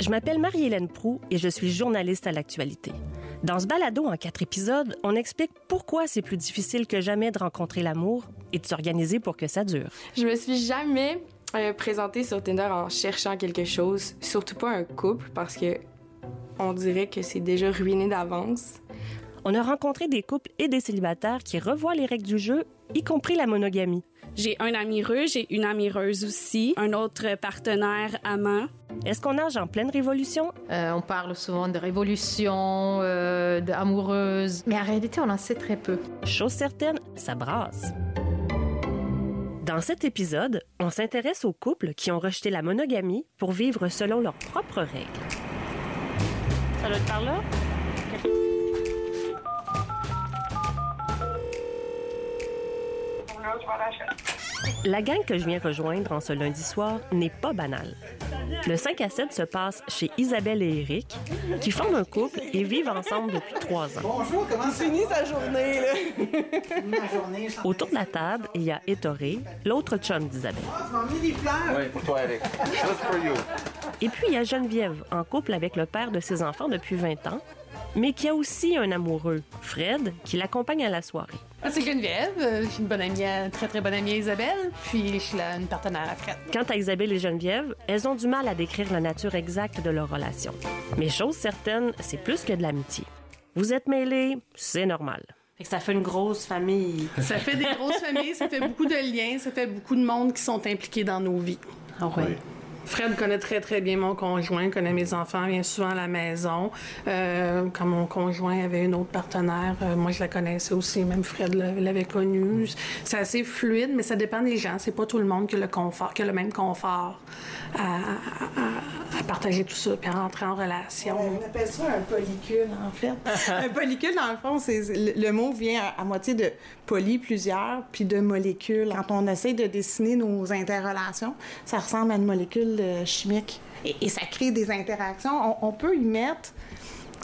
Je m'appelle Marie-Hélène Prou et je suis journaliste à l'actualité. Dans ce balado en quatre épisodes, on explique pourquoi c'est plus difficile que jamais de rencontrer l'amour et de s'organiser pour que ça dure. Je me suis jamais euh, présentée sur Tinder en cherchant quelque chose, surtout pas un couple, parce que on dirait que c'est déjà ruiné d'avance. On a rencontré des couples et des célibataires qui revoient les règles du jeu, y compris la monogamie. J'ai un amoureux, j'ai une amoureuse aussi, un autre partenaire amant. Est-ce qu'on nage en pleine révolution? Euh, on parle souvent de révolution, euh, d'amoureuse, mais en réalité, on en sait très peu. Chose certaine, ça brasse. Dans cet épisode, on s'intéresse aux couples qui ont rejeté la monogamie pour vivre selon leurs propres règles. Ça doit être par là? La gang que je viens rejoindre en ce lundi soir n'est pas banale. Le 5 à 7 se passe chez Isabelle et Eric, qui forment un couple et vivent ensemble depuis trois ans. Bonjour, comment Fini sa journée, là? Journée, Autour de la table, il y a Ettoré, l'autre chum d'Isabelle. Ah, tu m'as emmené des fleurs. Oui, pour toi, Eric. Just for you. Et puis, il y a Geneviève, en couple avec le père de ses enfants depuis 20 ans, mais qui a aussi un amoureux, Fred, qui l'accompagne à la soirée. Ah, c'est Geneviève. euh, Je suis une bonne amie, à- très très bonne amie à Isabelle. Puis je suis la- une partenaire à Fred. Quant à Isabelle et Geneviève, elles ont du mal à décrire la nature exacte de leur relation. Mais chose certaine, c'est plus que de l'amitié. Vous êtes mêlés, c'est normal. Fait que ça fait une grosse famille. Ça fait des grosses familles, ça fait beaucoup de liens, ça fait beaucoup de monde qui sont impliqués dans nos vies. Ah ouais. Fred connaît très très bien mon conjoint, connaît mes enfants, vient souvent à la maison. Euh, quand mon conjoint avait une autre partenaire, euh, moi je la connaissais aussi, même Fred l'a- l'avait connue. C'est assez fluide, mais ça dépend des gens. C'est pas tout le monde qui a le confort, qui a le même confort à, à- à- à partager tout ça, puis à rentrer en relation. On appelle ça un polycule, en fait. un polycule, dans le fond, c'est le, mot vient à, à moitié de poly, plusieurs, puis de molécules. Quand on essaie de dessiner nos interrelations, ça ressemble à une molécule euh. Et, et ça crée des interactions. On, on peut y mettre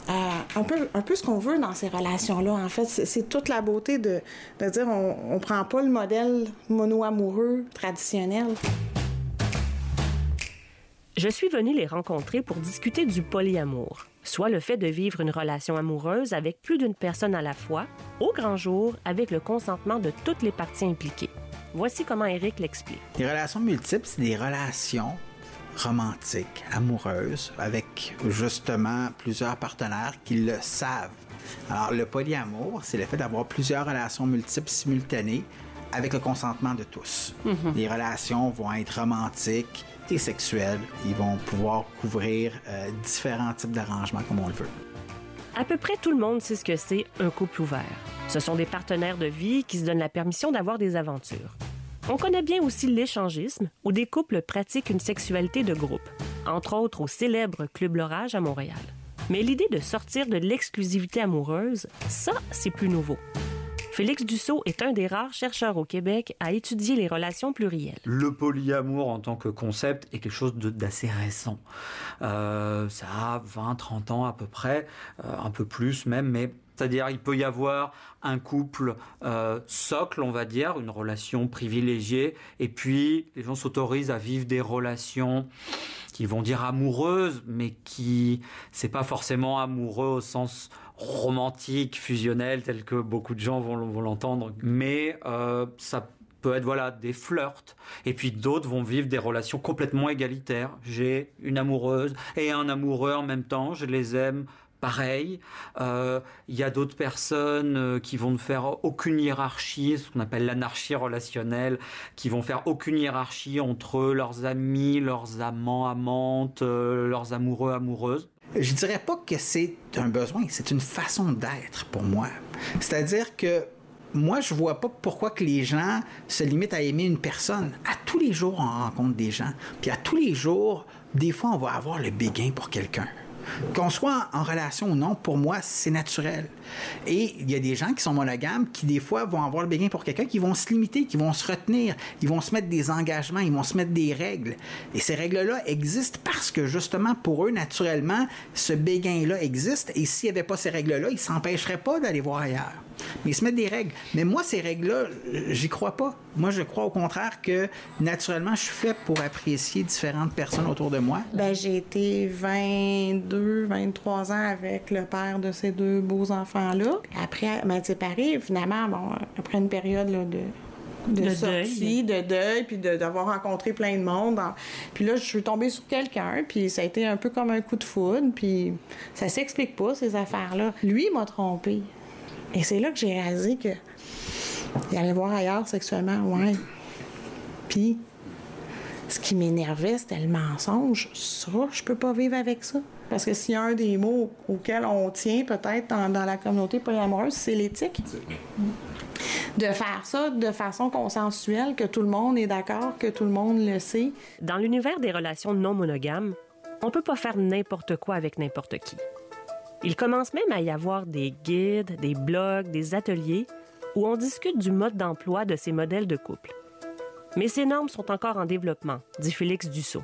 euh, un, peu, un peu ce qu'on veut dans ces relations-là. En fait, c'est toute la beauté de, de dire on, on prend pas le modèle mono-amoureux traditionnel. Je suis venue les rencontrer pour discuter du polyamour, soit le fait de vivre une relation amoureuse avec plus d'une personne à la fois, au grand jour, avec le consentement de toutes les parties impliquées. Voici comment Eric l'explique. Les relations multiples, c'est des relations romantiques, amoureuses, avec justement plusieurs partenaires qui le savent. Alors, le polyamour, c'est le fait d'avoir plusieurs relations multiples simultanées avec le consentement de tous. Les relations vont être romantiques et sexuelles. Ils vont pouvoir couvrir euh, différents types d'arrangements comme on le veut. À peu près tout le monde sait ce que c'est un couple ouvert. Ce sont des partenaires de vie qui se donnent la permission d'avoir des aventures. On connaît bien aussi l'échangisme, où des couples pratiquent une sexualité de groupe, entre autres au célèbre Club L'Orage à Montréal. Mais l'idée de sortir de l'exclusivité amoureuse, ça, c'est plus nouveau. Félix Dussault est un des rares chercheurs au Québec à étudier les relations plurielles. Le polyamour en tant que concept est quelque chose d'assez récent. Euh, ça a 20, 30 ans à peu près, euh, un peu plus même, mais c'est-à-dire il peut y avoir un couple euh, socle, on va dire, une relation privilégiée, et puis les gens s'autorisent à vivre des relations qui vont dire amoureuses, mais qui c'est pas forcément amoureux au sens romantique, fusionnel, tel que beaucoup de gens vont, l'entendre, mais euh, ça peut être voilà des flirts et puis d'autres vont vivre des relations complètement égalitaires. J'ai une amoureuse et un amoureux en même temps, je les aime pareil. Euh, Il y a d'autres personnes euh, qui vont ne faire aucune hiérarchie, ce qu'on appelle l'anarchie relationnelle, qui vont faire aucune hiérarchie entre leurs amis, leurs amants, amantes, euh, leurs amoureux, amoureuses. Je dirais pas que c'est un besoin, c'est une façon d'être pour moi. C'est-à-dire que moi, je vois pas pourquoi que les gens se limitent à aimer une personne. À tous les jours, on rencontre des gens. Puis à tous les jours, des fois, on va avoir le béguin pour quelqu'un. Qu'on soit en relation ou non, pour moi, c'est naturel. Et il y a des gens qui sont monogames qui, des fois, vont avoir le béguin pour quelqu'un, qui vont se limiter, qui vont se retenir, ils vont se mettre des engagements, ils vont se mettre des règles. Et ces règles-là existent parce que, justement, pour eux, naturellement, ce béguin-là existe. Et s'il n'y avait pas ces règles-là, ils ne s'empêcheraient pas d'aller voir ailleurs. Mais ils se mettent des règles. Mais moi, ces règles-là, j'y crois pas. Moi, je crois au contraire que naturellement, je suis fait pour apprécier différentes personnes autour de moi. Ben, j'ai été 22, 23 ans avec le père de ces deux beaux enfants-là. Après m'être séparée, finalement, bon, après une période là, de de, De sortie, de deuil, puis de- d'avoir rencontré plein de monde. Puis là, je suis tombée sur quelqu'un, puis ça a été un peu comme un coup de foudre, puis ça s'explique pas, ces affaires-là. Lui, m'a trompée. Et c'est là que j'ai réalisé que il allait voir ailleurs sexuellement, ouais. Puis, ce qui m'énervait, c'était le mensonge. Ça, je peux pas vivre avec ça. Parce que s'il y a un des mots auxquels on tient peut-être dans, dans la communauté polyamoureuse, c'est l'éthique. De faire ça de façon consensuelle, que tout le monde est d'accord, que tout le monde le sait. Dans l'univers des relations non monogames, on peut pas faire n'importe quoi avec n'importe qui. Il commence même à y avoir des guides, des blogs, des ateliers où on discute du mode d'emploi de ces modèles de couple. Mais ces normes sont encore en développement, dit Félix Dussault.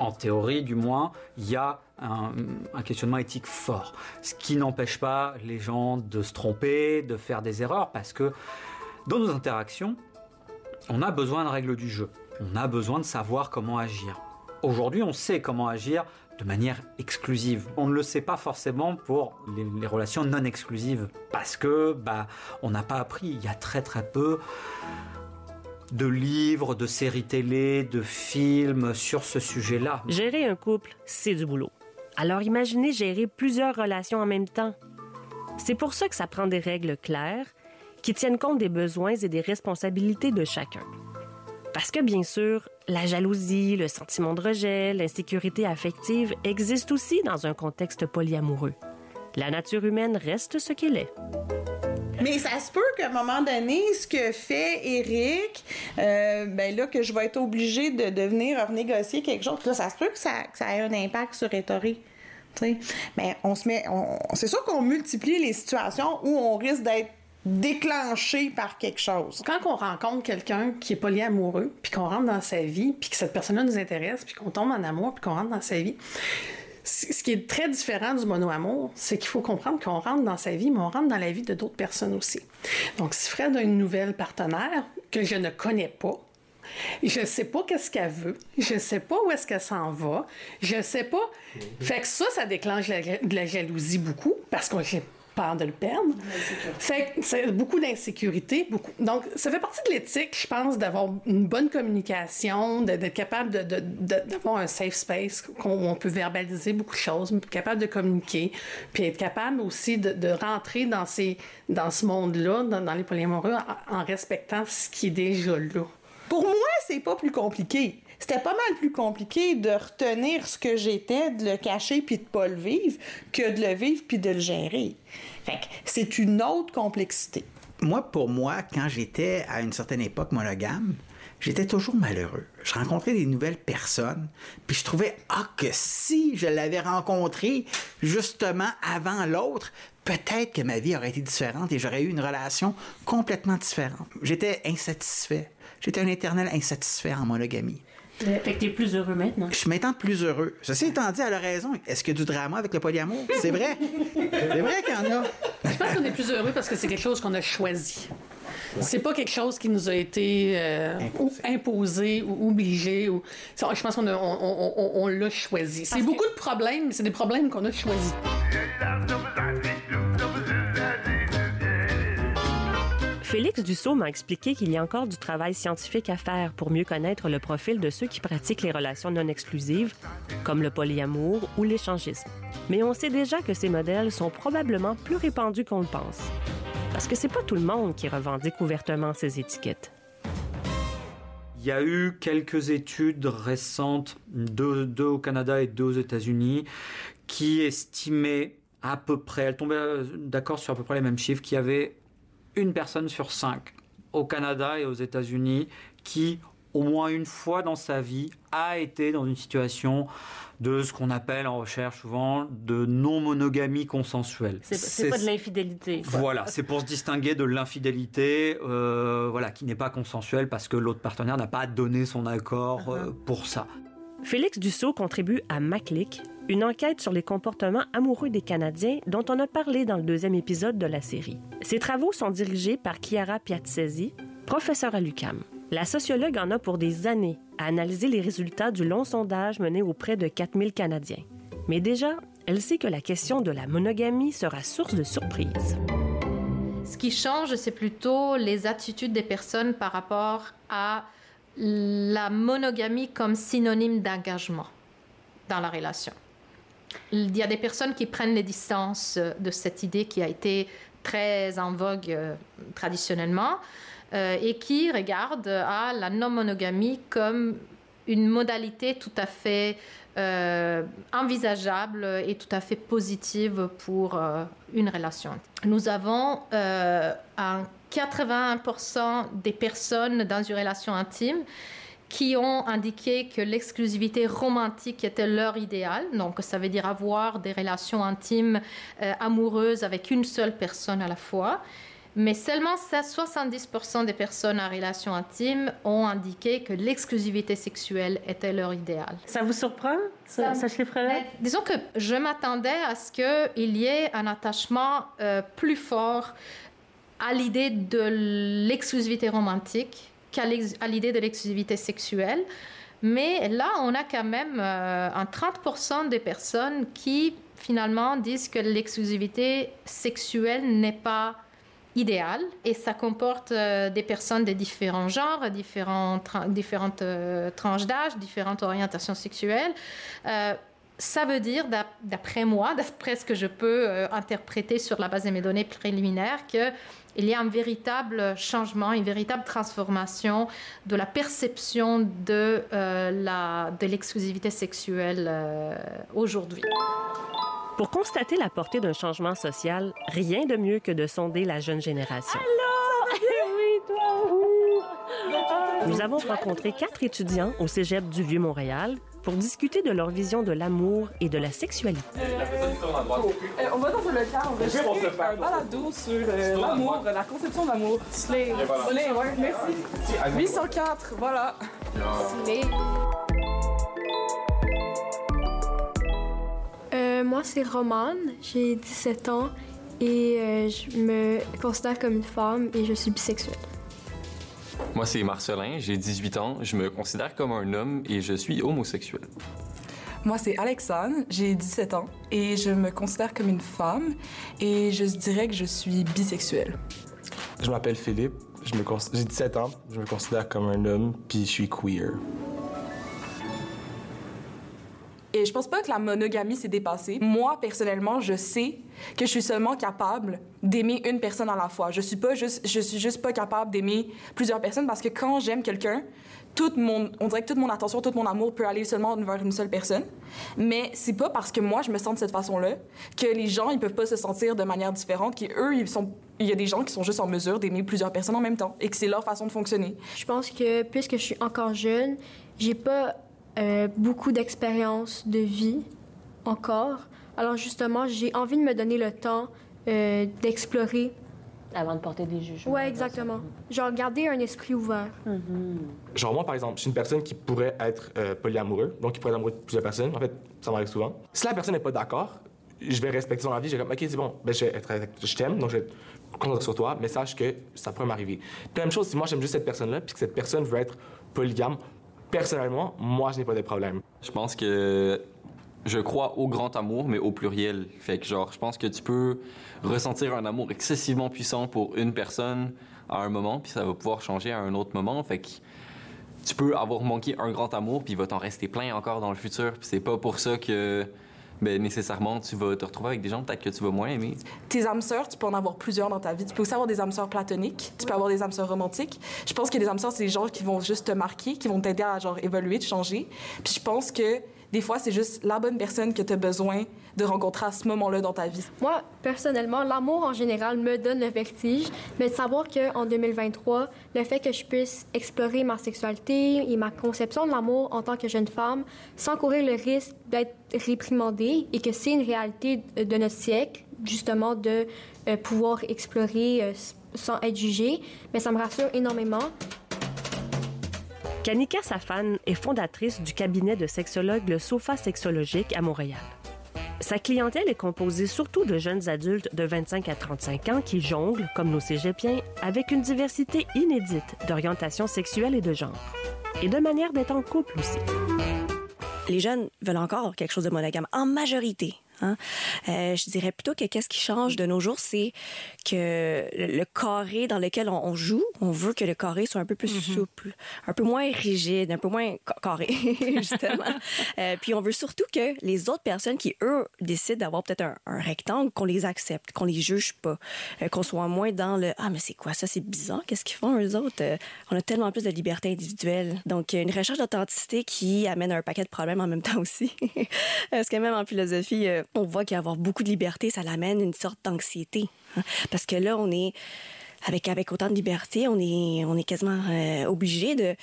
En théorie, du moins, il y a un, questionnement éthique fort. Ce qui n'empêche pas les gens de se tromper, de faire des erreurs, parce que dans nos interactions, on a besoin de règles du jeu. On a besoin de savoir comment agir. Aujourd'hui, on sait comment agir de manière exclusive. On ne le sait pas forcément pour les, les relations non exclusives, parce que bah, on n'a pas appris. Il y a très très peu de livres, de séries télé, de films sur ce sujet-là. Gérer un couple, c'est du boulot. Alors imaginez gérer plusieurs relations en même temps. C'est pour ça que ça prend des règles claires qui tiennent compte des besoins et des responsabilités de chacun. Parce que bien sûr, la jalousie, le sentiment de rejet, l'insécurité affective existent aussi dans un contexte polyamoureux. La nature humaine reste ce qu'elle est. Mais ça se peut qu'à un moment donné, ce que fait Eric, euh, ben là, que je vais être obligée de, de venir renégocier quelque chose, là, ça se peut que ça, ait un impact sur Rétoré. Mais on se met. c'est sûr qu'on multiplie les situations où on risque d'être déclenché par quelque chose. Quand on rencontre quelqu'un qui est polyamoureux, puis qu'on rentre dans sa vie, puis que cette personne-là nous intéresse, puis qu'on tombe en amour, puis qu'on rentre dans sa vie, ce qui est très différent du mono-amour, c'est qu'il faut comprendre qu'on rentre dans sa vie, mais on rentre dans la vie de d'autres personnes aussi. Donc, si Fred a une nouvelle partenaire que je ne connais pas, je sais pas qu'est-ce qu'elle veut. Je sais pas où est-ce qu'elle s'en va. Je sais pas. Fait que ça, ça déclenche la- de la jalousie beaucoup parce j'ai peur de le perdre. Fait c'est beaucoup d'insécurité. Beaucoup... Donc, ça fait partie de l'éthique, je pense, d'avoir une bonne communication, d'être capable de- de- de- d'avoir un safe space où on peut verbaliser beaucoup de choses, capable de communiquer, puis être capable aussi de, de rentrer dans, ces, dans ce monde-là, dans, dans les polyamoureux, en, en respectant ce qui est déjà là. Pour moi, c'est pas plus compliqué. C'était pas mal plus compliqué de retenir ce que j'étais, de le cacher puis de pas le vivre, que de le vivre puis de le gérer. Fait que c'est une autre complexité. Moi, pour moi, quand j'étais à une certaine époque monogame, j'étais toujours malheureux. Je rencontrais des nouvelles personnes, puis je trouvais, ah, que si je l'avais rencontré justement avant l'autre, peut-être que ma vie aurait été différente et j'aurais eu une relation complètement différente. J'étais insatisfait. J'étais un éternel insatisfait en monogamie. Fait que t'es plus heureux maintenant. Je suis maintenant plus heureux. Ceci étant dit, elle a raison. Est-ce qu'il y a du drama avec le polyamour? C'est vrai. C'est vrai qu'il y en a. Je pense qu'on est plus heureux parce que c'est quelque chose qu'on a choisi. C'est pas quelque chose qui nous a été euh, ou imposé ou obligé. Ou... Je pense qu'on a- on, on- on- on l'a choisi. C'est beaucoup de problèmes, mais c'est des problèmes qu'on a choisis. Félix Dussault m'a expliqué qu'il y a encore du travail scientifique à faire pour mieux connaître le profil de ceux qui pratiquent les relations non exclusives, comme le polyamour ou l'échangisme. Mais on sait déjà que ces modèles sont probablement plus répandus qu'on le pense. Parce que c'est pas tout le monde qui revendique ouvertement ces étiquettes. Il y a eu quelques études récentes, deux, deux au Canada et deux aux États-Unis, qui estimaient à peu près, elles tombaient euh, d'accord sur à peu près les mêmes chiffres, qu'il y avait une personne sur cinq au Canada et aux États-Unis qui, au moins une fois dans sa vie, a été dans une situation de ce qu'on appelle en recherche souvent de non-monogamie consensuelle. C'est pas de l'infidélité. Voilà, c'est pour se distinguer de l'infidélité, euh, voilà, qui n'est pas consensuelle parce que l'autre partenaire n'a pas donné son accord euh, pour ça. Félix Dussault contribue à MacLick, une enquête sur les comportements amoureux des Canadiens dont on a parlé dans le deuxième épisode de la série. Ces travaux sont dirigés par Chiara Piazzesi, professeure à l'UCAM. La sociologue en a pour des années à analyser les résultats du long sondage mené auprès de 4000 Canadiens. Mais déjà, elle sait que la question de la monogamie sera source de surprise. Ce qui change, c'est plutôt les attitudes des personnes par rapport à la monogamie comme synonyme d'engagement dans la relation. Il y a des personnes qui prennent les distances de cette idée qui a été très en vogue euh, traditionnellement euh, et qui regardent à la non-monogamie comme une modalité tout à fait euh, envisageable et tout à fait positive pour une relation. Nous avons un 81% des personnes dans une relation intime qui ont indiqué que l'exclusivité romantique était leur idéal. Donc, ça veut dire avoir des relations intimes, euh, amoureuses avec une seule personne à la fois. Mais seulement 70% des personnes en relation intime ont indiqué que l'exclusivité sexuelle était leur idéal. Ça vous surprend, ce, ce chiffre-là? Disons que je m'attendais à ce qu'il y ait un attachement euh, plus fort à l'idée de l'exclusivité romantique qu'à l'idée de l'exclusivité sexuelle. Mais là, on a quand même euh, un 30% des personnes qui finalement disent que l'exclusivité sexuelle n'est pas idéale et ça comporte euh, des personnes de différents genres, différentes, différentes euh, tranches d'âge, différentes orientations sexuelles. Ça veut dire, d'après moi, d'après ce que je peux interpréter sur la base de mes données préliminaires, que il y a un véritable changement, une véritable transformation de la perception de, euh, de l'exclusivité sexuelle euh, aujourd'hui. Pour constater la portée d'un changement social, rien de mieux que de sonder la jeune génération. Oui, toi, Nous avons rencontré quatre étudiants au Cégep du Vieux-Montréal pour discuter de leur vision de l'amour et de la sexualité. Euh, on va dans un local, on va un balado sur euh, l'amour, la conception de l'amour. Slay. Slay, ouais, merci. 804, voilà. Slay. Euh, moi, c'est Romane, j'ai 17 ans et euh, je me considère comme une femme et je suis bisexuelle. Moi, c'est Marcelin, j'ai 18 ans, je me considère comme un homme et je suis homosexuel. Moi, c'est Alexandre, j'ai 17 ans et je me considère comme une femme et je dirais que je suis bisexuelle. Je m'appelle Philippe, j'ai 17 ans, je me considère comme un homme puis je suis queer. Et je pense pas que la monogamie s'est dépassée. Moi, personnellement, je sais que je suis seulement capable d'aimer une personne à la fois. Je suis pas juste, je suis juste pas capable d'aimer plusieurs personnes parce que quand j'aime quelqu'un, tout mon, on dirait que toute mon attention, tout mon amour peut aller seulement vers une seule personne. Mais c'est pas parce que moi je me sens de cette façon-là que les gens ils peuvent pas se sentir de manière différente, qu'eux ils sont, il y a des gens qui sont juste en mesure d'aimer plusieurs personnes en même temps et que c'est leur façon de fonctionner. Je pense que puisque je suis encore jeune, j'ai pas euh, beaucoup d'expérience de vie encore. Alors justement, j'ai envie de me donner le temps euh, d'explorer. Avant de porter des jugements. Ouais, exactement. Genre garder un esprit ouvert. Mm-hmm. Genre moi, par exemple, je suis une personne qui pourrait être euh, polyamoureux, donc qui pourrait être amoureux de plusieurs personnes. En fait, ça m'arrive souvent. Si la personne n'est pas d'accord, je vais respecter son avis. Je vais comme, OK, c'est bon, ben, je, vais être, je t'aime, donc je vais être content sur toi, mais sache que ça pourrait m'arriver. la même chose, si moi j'aime juste cette personne-là, puis que cette personne veut être polygame, personnellement, moi, je n'ai pas de problème. Je pense que je crois au grand amour, mais au pluriel. Fait que, genre, je pense que tu peux ressentir un amour excessivement puissant pour une personne à un moment, puis ça va pouvoir changer à un autre moment. Fait que tu peux avoir manqué un grand amour, puis il va t'en rester plein encore dans le futur. Puis c'est pas pour ça que ben, nécessairement, tu vas te retrouver avec des gens peut-être que tu vas moins aimer. Tes âmes sœurs, tu peux en avoir plusieurs dans ta vie. Tu peux aussi avoir des âmes sœurs platoniques, tu peux avoir des âmes sœurs romantiques. Je pense que les âmes sœurs, c'est des gens qui vont juste te marquer, qui vont t'aider à genre évoluer, de changer. Puis je pense que des fois, c'est juste la bonne personne que tu as besoin de rencontrer à ce moment-là dans ta vie. Moi, personnellement, l'amour en général me donne le vertige, mais de savoir qu'en 2023, le fait que je puisse explorer ma sexualité et ma conception de l'amour en tant que jeune femme sans courir le risque d'être réprimandée et que c'est une réalité de notre siècle, justement, de euh, pouvoir explorer euh, sans être jugée, mais ça me rassure énormément. Kanika Safan est fondatrice du cabinet de sexologue Le Sofa Sexologique à Montréal. Sa clientèle est composée surtout de jeunes adultes de 25 à 35 ans qui jonglent, comme nos cégepiens, avec une diversité inédite d'orientation sexuelle et de genre, et de manière d'être en couple aussi. Les jeunes veulent encore quelque chose de monogame, en majorité. Hein? Euh, je dirais plutôt que qu'est-ce qui change de nos jours, c'est que le, carré dans lequel on, joue, on veut que le carré soit un peu plus Mhm. souple, un peu moins rigide, un peu moins ca- carré, justement. Euh, puis on veut surtout que les autres personnes qui, eux, décident d'avoir peut-être un, un rectangle, qu'on les accepte, qu'on les juge pas, euh, qu'on soit moins dans le « Ah, mais c'est quoi ça? C'est bizarre. Qu'est-ce qu'ils font, eux autres? On a tellement plus de liberté individuelle. » Donc, une recherche d'authenticité qui amène un paquet de problèmes en même temps aussi. Parce que même en philosophie, on voit qu'avoir beaucoup de liberté, ça l'amène une sorte d'anxiété. hein. Parce que là, on est avec avec autant de liberté, on est on est quasiment euh, obligé de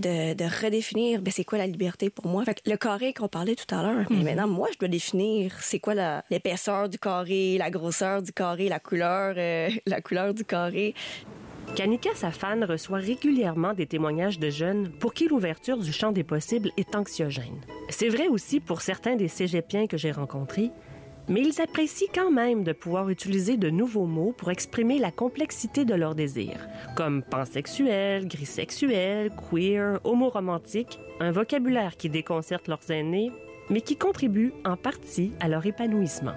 de, de redéfinir ben, c'est quoi la liberté pour moi? Fait que le carré qu'on parlait tout à l'heure, mais Mhm. maintenant moi je dois définir c'est quoi l'épaisseur du carré, la grosseur du carré, la couleur euh, la couleur du carré. Kanika Safan reçoit régulièrement des témoignages de jeunes pour qui l'ouverture du champ des possibles est anxiogène. C'est vrai aussi pour certains des cégepiens que j'ai rencontrés, mais ils apprécient quand même de pouvoir utiliser de nouveaux mots pour exprimer la complexité de leurs désirs, comme pansexuel, grisexuel, queer, homoromantique, un vocabulaire qui déconcerte leurs aînés, mais qui contribue en partie à leur épanouissement.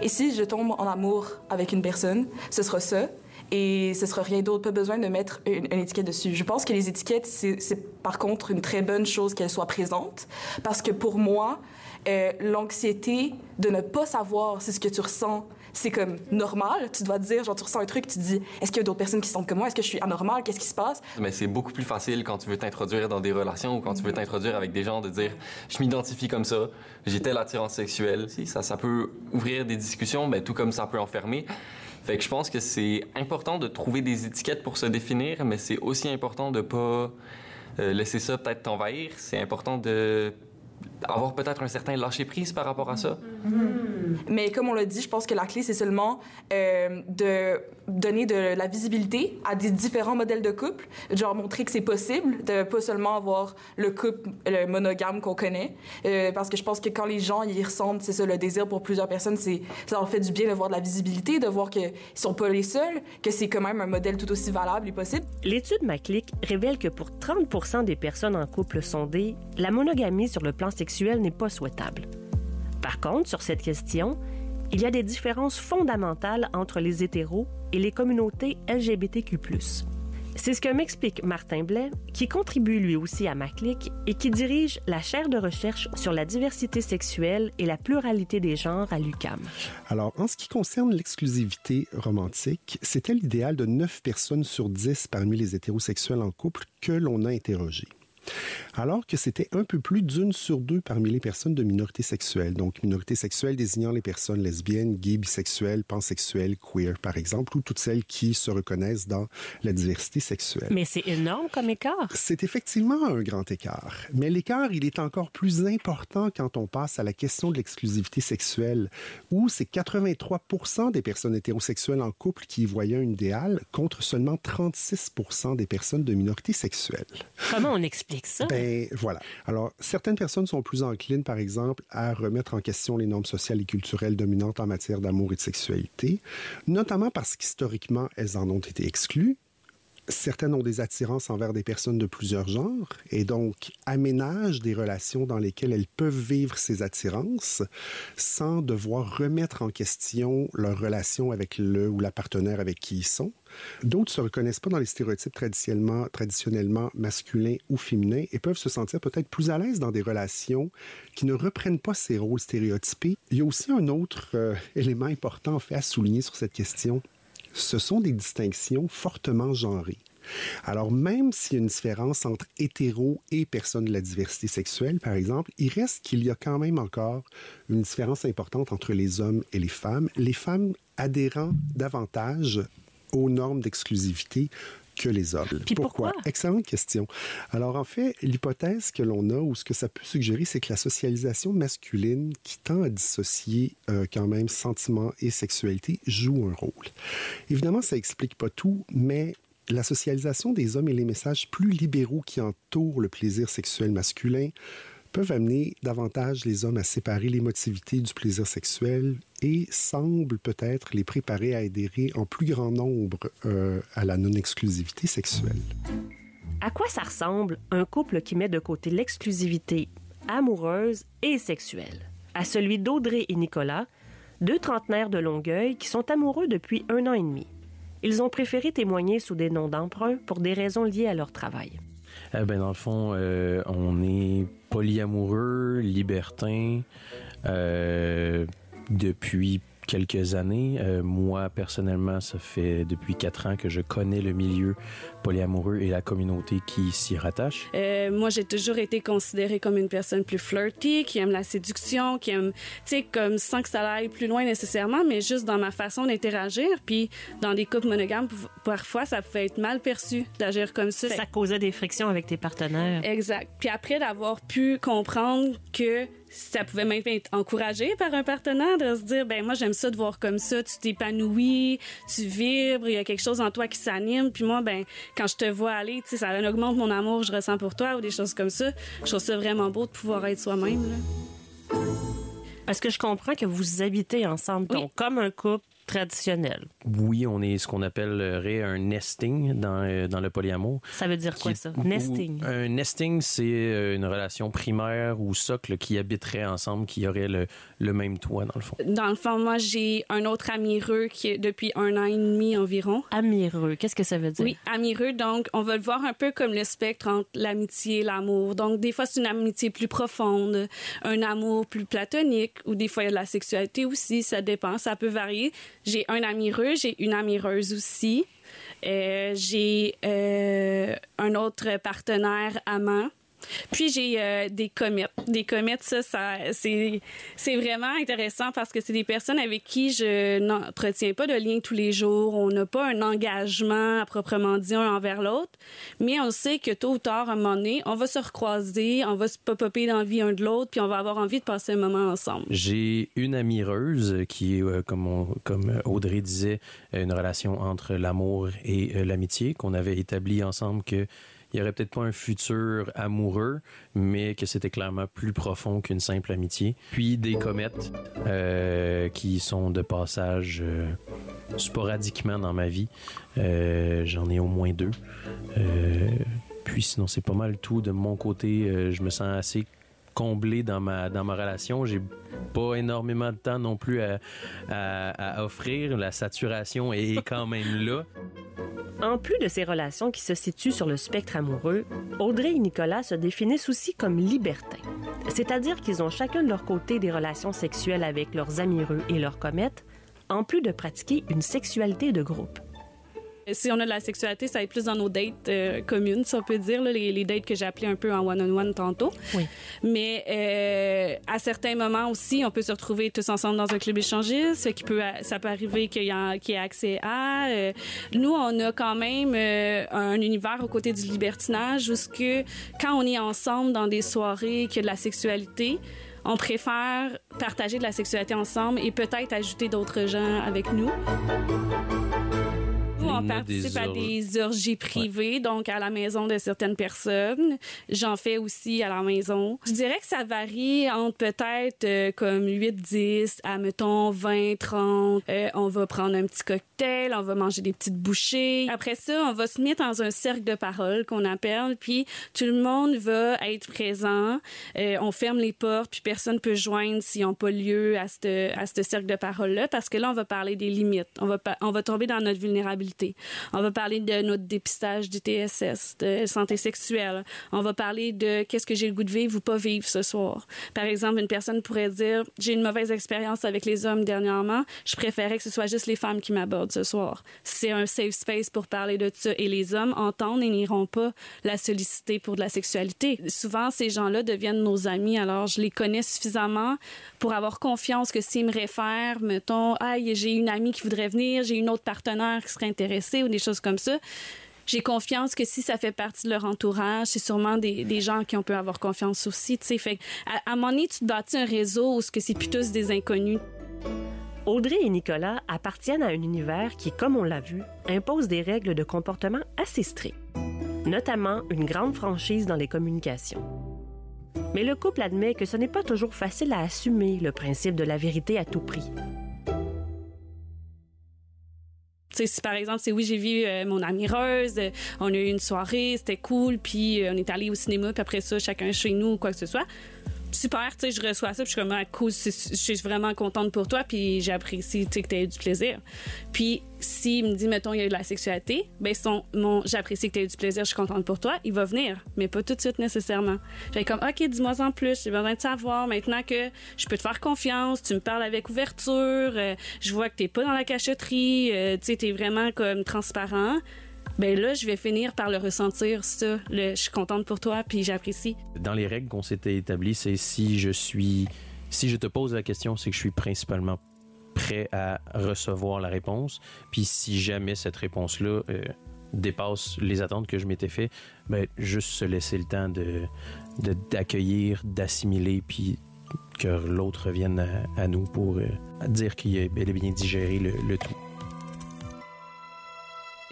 Et si je tombe en amour avec une personne, ce sera ça. Et ce sera rien d'autre, pas besoin de mettre une, étiquette dessus. Je pense que les étiquettes, c'est c'est par contre une très bonne chose qu'elles soient présentes. Parce que pour moi, euh, l'anxiété de ne pas savoir si ce que tu ressens, c'est comme normal. Tu dois te dire, genre, tu ressens un truc, tu te dis, est-ce qu'il y a d'autres personnes qui sont comme moi? Est-ce que je suis anormal? Qu'est-ce qui se passe? Mais c'est beaucoup plus facile quand tu veux t'introduire dans des relations ou quand tu veux t'introduire avec des gens de dire je m'identifie comme ça, j'ai telle attirance sexuelle. Ça, ça peut ouvrir des discussions, mais tout comme ça peut enfermer. Fait que je pense que c'est important de trouver des étiquettes pour se définir, mais c'est aussi important de pas euh, laisser ça peut-être t'envahir. C'est important de avoir peut-être un certain lâcher prise par rapport à ça. Mais comme on l'a dit, je pense que la clé, c'est seulement euh, de donner de la visibilité à des différents modèles de couple, genre montrer que c'est possible de pas seulement avoir le couple le monogame qu'on connaît, Euh, parce que je pense que quand les gens y ressentent, c'est ça, le désir pour plusieurs personnes, c'est ça leur fait du bien de voir de la visibilité, de voir qu'ils sont pas les seuls, que c'est quand même un modèle tout aussi valable et possible. L'étude Maclick révèle que pour 30 des personnes en couple sondées, la monogamie sur le plan sexuel n'est pas souhaitable. Par contre, sur cette question, il y a des différences fondamentales entre les hétéros et les communautés LGBTQ+. C'est ce que m'explique Martin Blais, qui contribue lui aussi à Maclick et qui dirige la chaire de recherche sur la diversité sexuelle et la pluralité des genres à l'UCAM. Alors, en ce qui concerne l'exclusivité romantique, c'était l'idéal de 9 personnes sur 10 parmi les hétérosexuels en couple que l'on a interrogés. Alors que c'était un peu plus d'une sur deux parmi les personnes de minorité sexuelle, donc minorité sexuelle désignant les personnes lesbiennes, gays, bisexuelles, pansexuelles, queer par exemple, ou toutes celles qui se reconnaissent dans la diversité sexuelle. Mais c'est énorme comme écart. C'est effectivement un grand écart. Mais l'écart, il est encore plus important quand on passe à la question de l'exclusivité sexuelle, où c'est 83% des personnes hétérosexuelles en couple qui y voyaient un idéal, contre seulement 36% des personnes de minorité sexuelle. Comment on explique Ben voilà. Alors, certaines personnes sont plus enclines, par exemple, à remettre en question les normes sociales et culturelles dominantes en matière d'amour et de sexualité, notamment parce qu'historiquement, elles en ont été exclues. Certaines ont des attirances envers des personnes de plusieurs genres et donc aménagent des relations dans lesquelles elles peuvent vivre ces attirances sans devoir remettre en question leur relation avec le ou la partenaire avec qui ils sont. D'autres se reconnaissent pas dans les stéréotypes traditionnellement, traditionnellement masculins ou féminins et peuvent se sentir peut-être plus à l'aise dans des relations qui ne reprennent pas ces rôles stéréotypés. Il y a aussi un autre euh, élément important fait à souligner sur cette question. Ce sont des distinctions fortement genrées. Alors, même s'il y a une différence entre hétéros et personnes de la diversité sexuelle, par exemple, il reste qu'il y a quand même encore une différence importante entre les hommes et les femmes. Les femmes adhérant davantage aux normes d'exclusivité que les hommes. Puis pourquoi? Excellente question. Alors en fait, l'hypothèse que l'on a ou ce que ça peut suggérer, c'est que la socialisation masculine qui tend à dissocier euh, quand même sentiment et sexualité joue un rôle. Évidemment, ça explique pas tout, mais la socialisation des hommes et les messages plus libéraux qui entourent le plaisir sexuel masculin peuvent amener davantage les hommes à séparer l'émotivité du plaisir sexuel et semblent peut-être les préparer à adhérer en plus grand nombre euh, à la non-exclusivité sexuelle. À quoi ça ressemble un couple qui met de côté l'exclusivité amoureuse et sexuelle? À celui d'Audrey et Nicolas, deux trentenaires de Longueuil qui sont amoureux depuis un an et demi. Ils ont préféré témoigner sous des noms d'emprunt pour des raisons liées à leur travail. Eh ben, dans le fond, euh, on est polyamoureux, libertin, euh, depuis quelques années. Euh, moi, personnellement, ça fait depuis quatre ans que je connais le milieu polyamoureux et la communauté qui s'y rattache. Euh, moi, j'ai toujours été considérée comme une personne plus flirty, qui aime la séduction, qui aime, tu sais, comme sans que ça aille plus loin nécessairement, mais juste dans ma façon d'interagir. Puis, dans des couples monogames, parfois, ça pouvait être mal perçu d'agir comme ça. Ça causait des frictions avec tes partenaires. Exact. Puis après d'avoir pu comprendre que ça pouvait même être encouragé par un partenaire de se dire ben moi j'aime ça de voir comme ça. Tu t'épanouis tu vibres il y a quelque chose en toi qui s'anime. Puis moi ben quand je te vois aller tu sais ça augmente mon amour que je ressens pour toi ou des choses comme ça. Je trouve ça vraiment beau de pouvoir être soi-même est-ce que je comprends que vous habitez ensemble donc comme un couple traditionnel. Oui, on est ce qu'on appellerait un nesting dans, euh, dans le polyamour. Ça veut dire quoi, ça? Nesting? un nesting, c'est euh, une relation primaire ou socle qui habiterait ensemble, qui aurait le, le même toit, dans le fond. Dans le fond, moi, j'ai un autre amireux qui est depuis un an et demi environ. Amireux, qu'est-ce que ça veut dire? Oui, amireux, donc on va le voir un peu comme le spectre entre l'amitié et l'amour. Donc, des fois, c'est une amitié plus profonde, un amour plus platonique, ou des fois, il y a de la sexualité aussi, ça dépend, ça peut varier. J'ai un amireux, j'ai une amireuse aussi. Euh, j'ai euh, un autre partenaire amant. Puis j'ai euh, des comètes. Des comètes, ça, c'est, vraiment intéressant parce que c'est des personnes avec qui je n'entretiens pas de lien tous les jours. On n'a pas un engagement à proprement dit un envers l'autre, mais on sait que tôt ou tard, à un moment donné, on va se recroiser, on va se pop-upper dans la vie un de l'autre, puis on va avoir envie de passer un moment ensemble. J'ai une amireuses qui est, euh, comme, comme Audrey disait, une relation entre l'amour et euh, l'amitié qu'on avait établi ensemble que il y aurait peut-être pas un futur amoureux, mais que c'était clairement plus profond qu'une simple amitié. Puis des comètes euh, qui sont de passage euh, sporadiquement dans ma vie. Euh, j'en ai au moins deux. puis sinon, c'est pas mal tout de mon côté. je me sens assez comblé dans ma dans ma relation. J'ai pas énormément de temps non plus à, à offrir. La saturation est quand même là. En plus de ces relations qui se situent sur le spectre amoureux, Audrey et Nicolas se définissent aussi comme libertins. C'est-à-dire qu'ils ont chacun de leur côté des relations sexuelles avec leurs amireux et leurs comètes, en plus de pratiquer une sexualité de groupe. Si on a de la sexualité, ça va être plus dans nos dates euh, communes, si on peut dire, là, les, dates que j'ai appelées un peu en one-on-one tantôt. Oui. Mais euh, à certains moments aussi, on peut se retrouver tous ensemble dans un club échangiste. Qui peut, ça peut arriver qu'il y, ait accès à. Euh, nous, on a quand même un univers aux côtés du libertinage où que, quand on est ensemble dans des soirées, qu'il y a de la sexualité, on préfère partager de la sexualité ensemble et peut-être ajouter d'autres gens avec nous on participe à des orgies privées, donc à la maison de certaines personnes. J'en fais aussi à la maison. Je dirais que ça varie entre peut-être euh, comme 8-10 à, mettons, 20-30. Euh, on va prendre un petit cocktail, on va manger des petites bouchées. Après ça, on va se mettre dans un cercle de parole qu'on appelle, puis tout le monde va être présent. Euh, on ferme les portes, puis personne peut joindre s'ils n'ont pas lieu à ce à cercle de parole-là, parce que là, on va parler des limites. On va, on va tomber dans notre vulnérabilité on va parler de notre dépistage du TSS, de santé sexuelle. On va parler de qu'est-ce que j'ai le goût de vivre ou pas vivre ce soir. Par exemple, une personne pourrait dire j'ai une mauvaise expérience avec les hommes dernièrement, je préférais que ce soit juste les femmes qui m'abordent ce soir. C'est un safe space pour parler de ça et les hommes entendent et n'iront pas la solliciter pour de la sexualité. Souvent, ces gens-là deviennent nos amis, alors je les connais suffisamment pour avoir confiance que s'ils me réfèrent, mettons, ah, j'ai une amie qui voudrait venir, j'ai une autre partenaire qui serait intéressée ou des choses comme ça, j'ai confiance que si ça fait partie de leur entourage, c'est sûrement des, gens qui on peut avoir confiance aussi. Fait à, à un moment donné, tu te bâtis un réseau où ce que c'est plutôt des inconnus. Audrey et Nicolas appartiennent à un univers qui, comme on l'a vu, impose des règles de comportement assez strictes, notamment une grande franchise dans les communications. Mais le couple admet que ce n'est pas toujours facile à assumer le principe de la vérité à tout prix. Sais, si par exemple, c'est oui, j'ai vu euh, mon amie Rose, euh, on a eu une soirée, c'était cool, puis euh, on est allé au cinéma, puis après ça, chacun chez nous, quoi que ce soit. Super, tu sais, je reçois ça, puis je suis comme, ah, cool, je suis vraiment contente pour toi, puis j'apprécie, tu sais, que tu eu du plaisir. Puis s'il me dit, mettons, il y a eu de la sexualité, ben son, mon, j'apprécie que tu eu du plaisir, je suis contente pour toi, il va venir, mais pas tout de suite nécessairement. J'ai comme, OK, dis-moi en plus, j'ai besoin de savoir maintenant que je peux te faire confiance, tu me parles avec ouverture, je vois que t'es pas dans la cachotterie, tu sais, t'es vraiment comme transparent ben là, je vais finir par le ressentir, ça. Je suis contente pour toi, puis j'apprécie. Dans les règles qu'on s'était établies, c'est si je suis. Si je te pose la question, c'est que je suis principalement prêt à recevoir la réponse. Puis si jamais cette réponse-là euh, dépasse les attentes que je m'étais fait, ben, juste se laisser le temps de, d'accueillir, d'assimiler, puis que l'autre revienne à, nous pour euh, dire qu'il a bien digéré le tout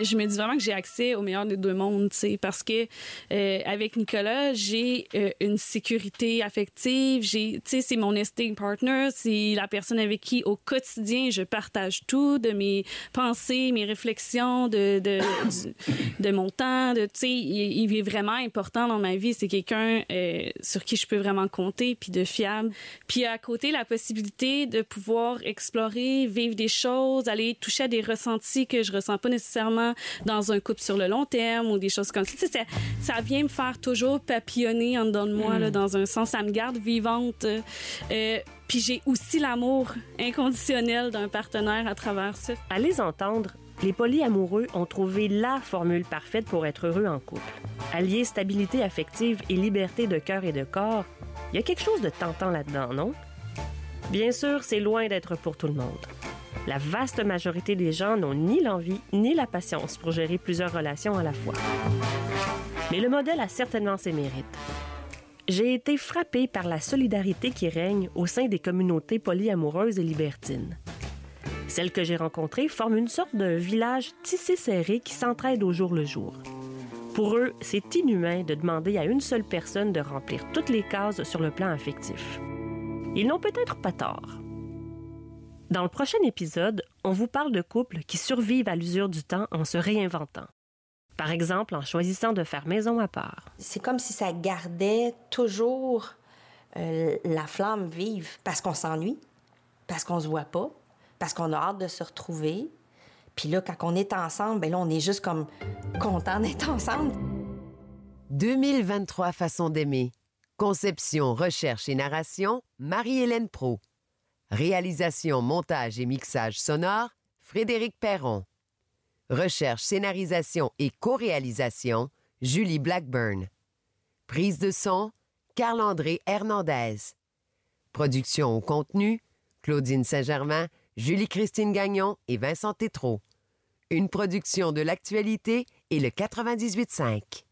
je me dis vraiment que j'ai accès au meilleur des deux mondes, tu sais, parce que euh, avec Nicolas, j'ai euh, une sécurité affective, j'ai, tu sais, c'est mon nesting partner, c'est la personne avec qui au quotidien je partage tout, de mes pensées, mes réflexions, de de, de mon temps, de, tu sais, il, est vraiment important dans ma vie. C'est quelqu'un euh, sur qui je peux vraiment compter, puis de fiable. Puis à côté, la possibilité de pouvoir explorer, vivre des choses, aller toucher à des ressentis que je ressens pas nécessairement dans un couple sur le long terme ou des choses comme ça. ça, ça vient me faire toujours papillonner en dedans de moi, là, mm. dans un sens. Ça me garde vivante. Euh, puis j'ai aussi l'amour inconditionnel d'un partenaire à travers ça. À les entendre, les polyamoureux ont trouvé la formule parfaite pour être heureux en couple. Allier stabilité affective et liberté de cœur et de corps, il y a quelque chose de tentant là-dedans, non? Bien sûr, c'est loin d'être pour tout le monde. La vaste majorité des gens n'ont ni l'envie ni la patience pour gérer plusieurs relations à la fois. Mais le modèle a certainement ses mérites. J'ai été frappée par la solidarité qui règne au sein des communautés polyamoureuses et libertines. Celles que j'ai rencontrées forment une sorte de village tissé serré qui s'entraide au jour le jour. Pour eux, c'est inhumain de demander à une seule personne de remplir toutes les cases sur le plan affectif. Ils n'ont peut-être pas tort. Dans le prochain épisode, on vous parle de couples qui survivent à l'usure du temps en se réinventant. Par exemple, en choisissant de faire maison à part. C'est comme si ça gardait toujours euh, la flamme vive parce qu'on s'ennuie, parce qu'on se voit pas, parce qu'on a hâte de se retrouver. Puis là, quand on est ensemble, ben là, on est juste comme content d'être ensemble. 2023 façons d'aimer. Conception, recherche et narration, Marie-Hélène Pro. Réalisation, montage et mixage sonore, Frédéric Perron. Recherche, scénarisation et co-réalisation, Julie Blackburn. Prise de son, Carl-André Hernandez. Production au contenu, Claudine Saint-Germain, Julie-Christine Gagnon et Vincent Tétrault. Une production de l'actualité et le 98.5.